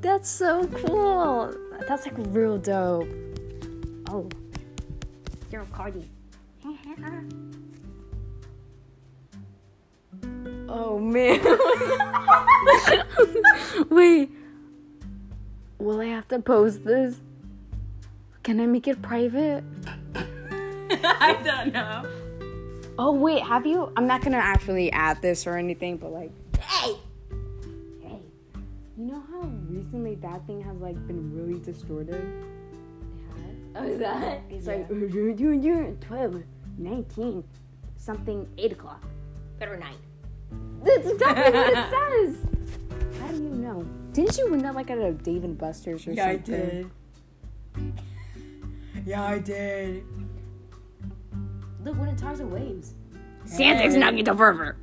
that's so cool. That's like real dope. Oh. You're Cardi. oh man. Wait. Will I have to post this? Can I make it private? I don't know. Oh wait, have you? I'm not gonna actually add this or anything, but like, hey, you know how recently that thing has like been really distorted? Oh, is that? It's like 12, 19, something 8 o'clock. Better nine. That's exactly what it says. How do you know? Didn't you win that like at a Dave and Buster's or something? Yeah, I did. Yeah, I did. Look, when it tires the waves. Santa's Nugget of River.